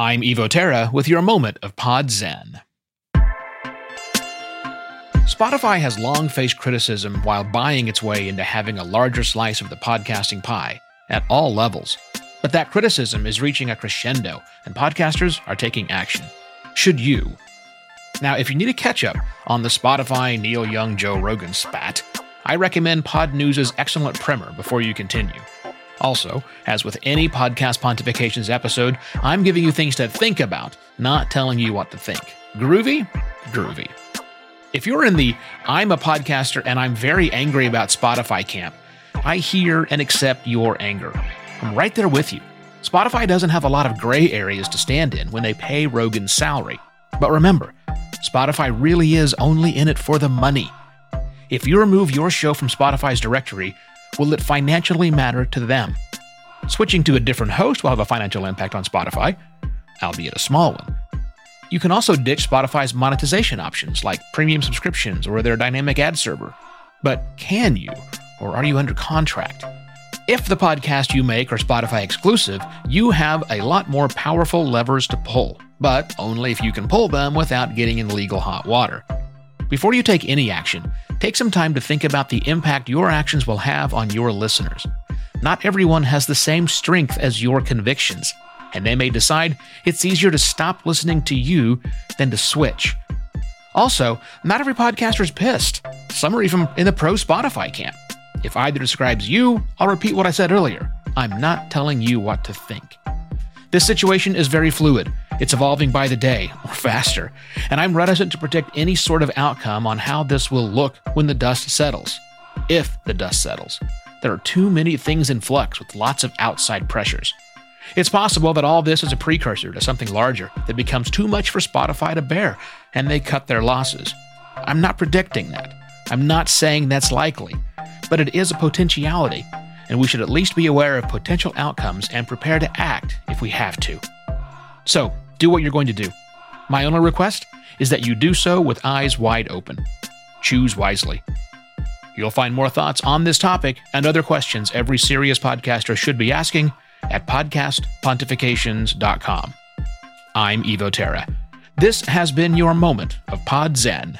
I'm Evo Terra with your moment of Pod Zen. Spotify has long faced criticism while buying its way into having a larger slice of the podcasting pie at all levels. But that criticism is reaching a crescendo, and podcasters are taking action. Should you? Now, if you need a catch up on the Spotify Neil Young Joe Rogan spat, I recommend Podnews' excellent primer before you continue. Also, as with any podcast pontifications episode, I'm giving you things to think about, not telling you what to think. Groovy? Groovy. If you're in the I'm a podcaster and I'm very angry about Spotify camp, I hear and accept your anger. I'm right there with you. Spotify doesn't have a lot of gray areas to stand in when they pay Rogan's salary. But remember, Spotify really is only in it for the money. If you remove your show from Spotify's directory, will it financially matter to them? Switching to a different host will have a financial impact on Spotify, albeit a small one. You can also ditch Spotify's monetization options like premium subscriptions or their dynamic ad server. But can you? Or are you under contract? If the podcast you make are Spotify exclusive, you have a lot more powerful levers to pull, but only if you can pull them without getting in legal hot water. Before you take any action, take some time to think about the impact your actions will have on your listeners. Not everyone has the same strength as your convictions, and they may decide it's easier to stop listening to you than to switch. Also, not every podcaster is pissed. Some are even in the pro Spotify camp. If either describes you, I'll repeat what I said earlier. I'm not telling you what to think. This situation is very fluid. It's evolving by the day, or faster, and I'm reticent to predict any sort of outcome on how this will look when the dust settles. If the dust settles. There are too many things in flux with lots of outside pressures. It's possible that all this is a precursor to something larger that becomes too much for Spotify to bear, and they cut their losses. I'm not predicting that. I'm not saying that's likely but it is a potentiality, and we should at least be aware of potential outcomes and prepare to act if we have to. So, do what you're going to do. My only request is that you do so with eyes wide open. Choose wisely. You'll find more thoughts on this topic and other questions every serious podcaster should be asking at podcastpontifications.com. I'm Evo Terra. This has been your moment of Pod Zen.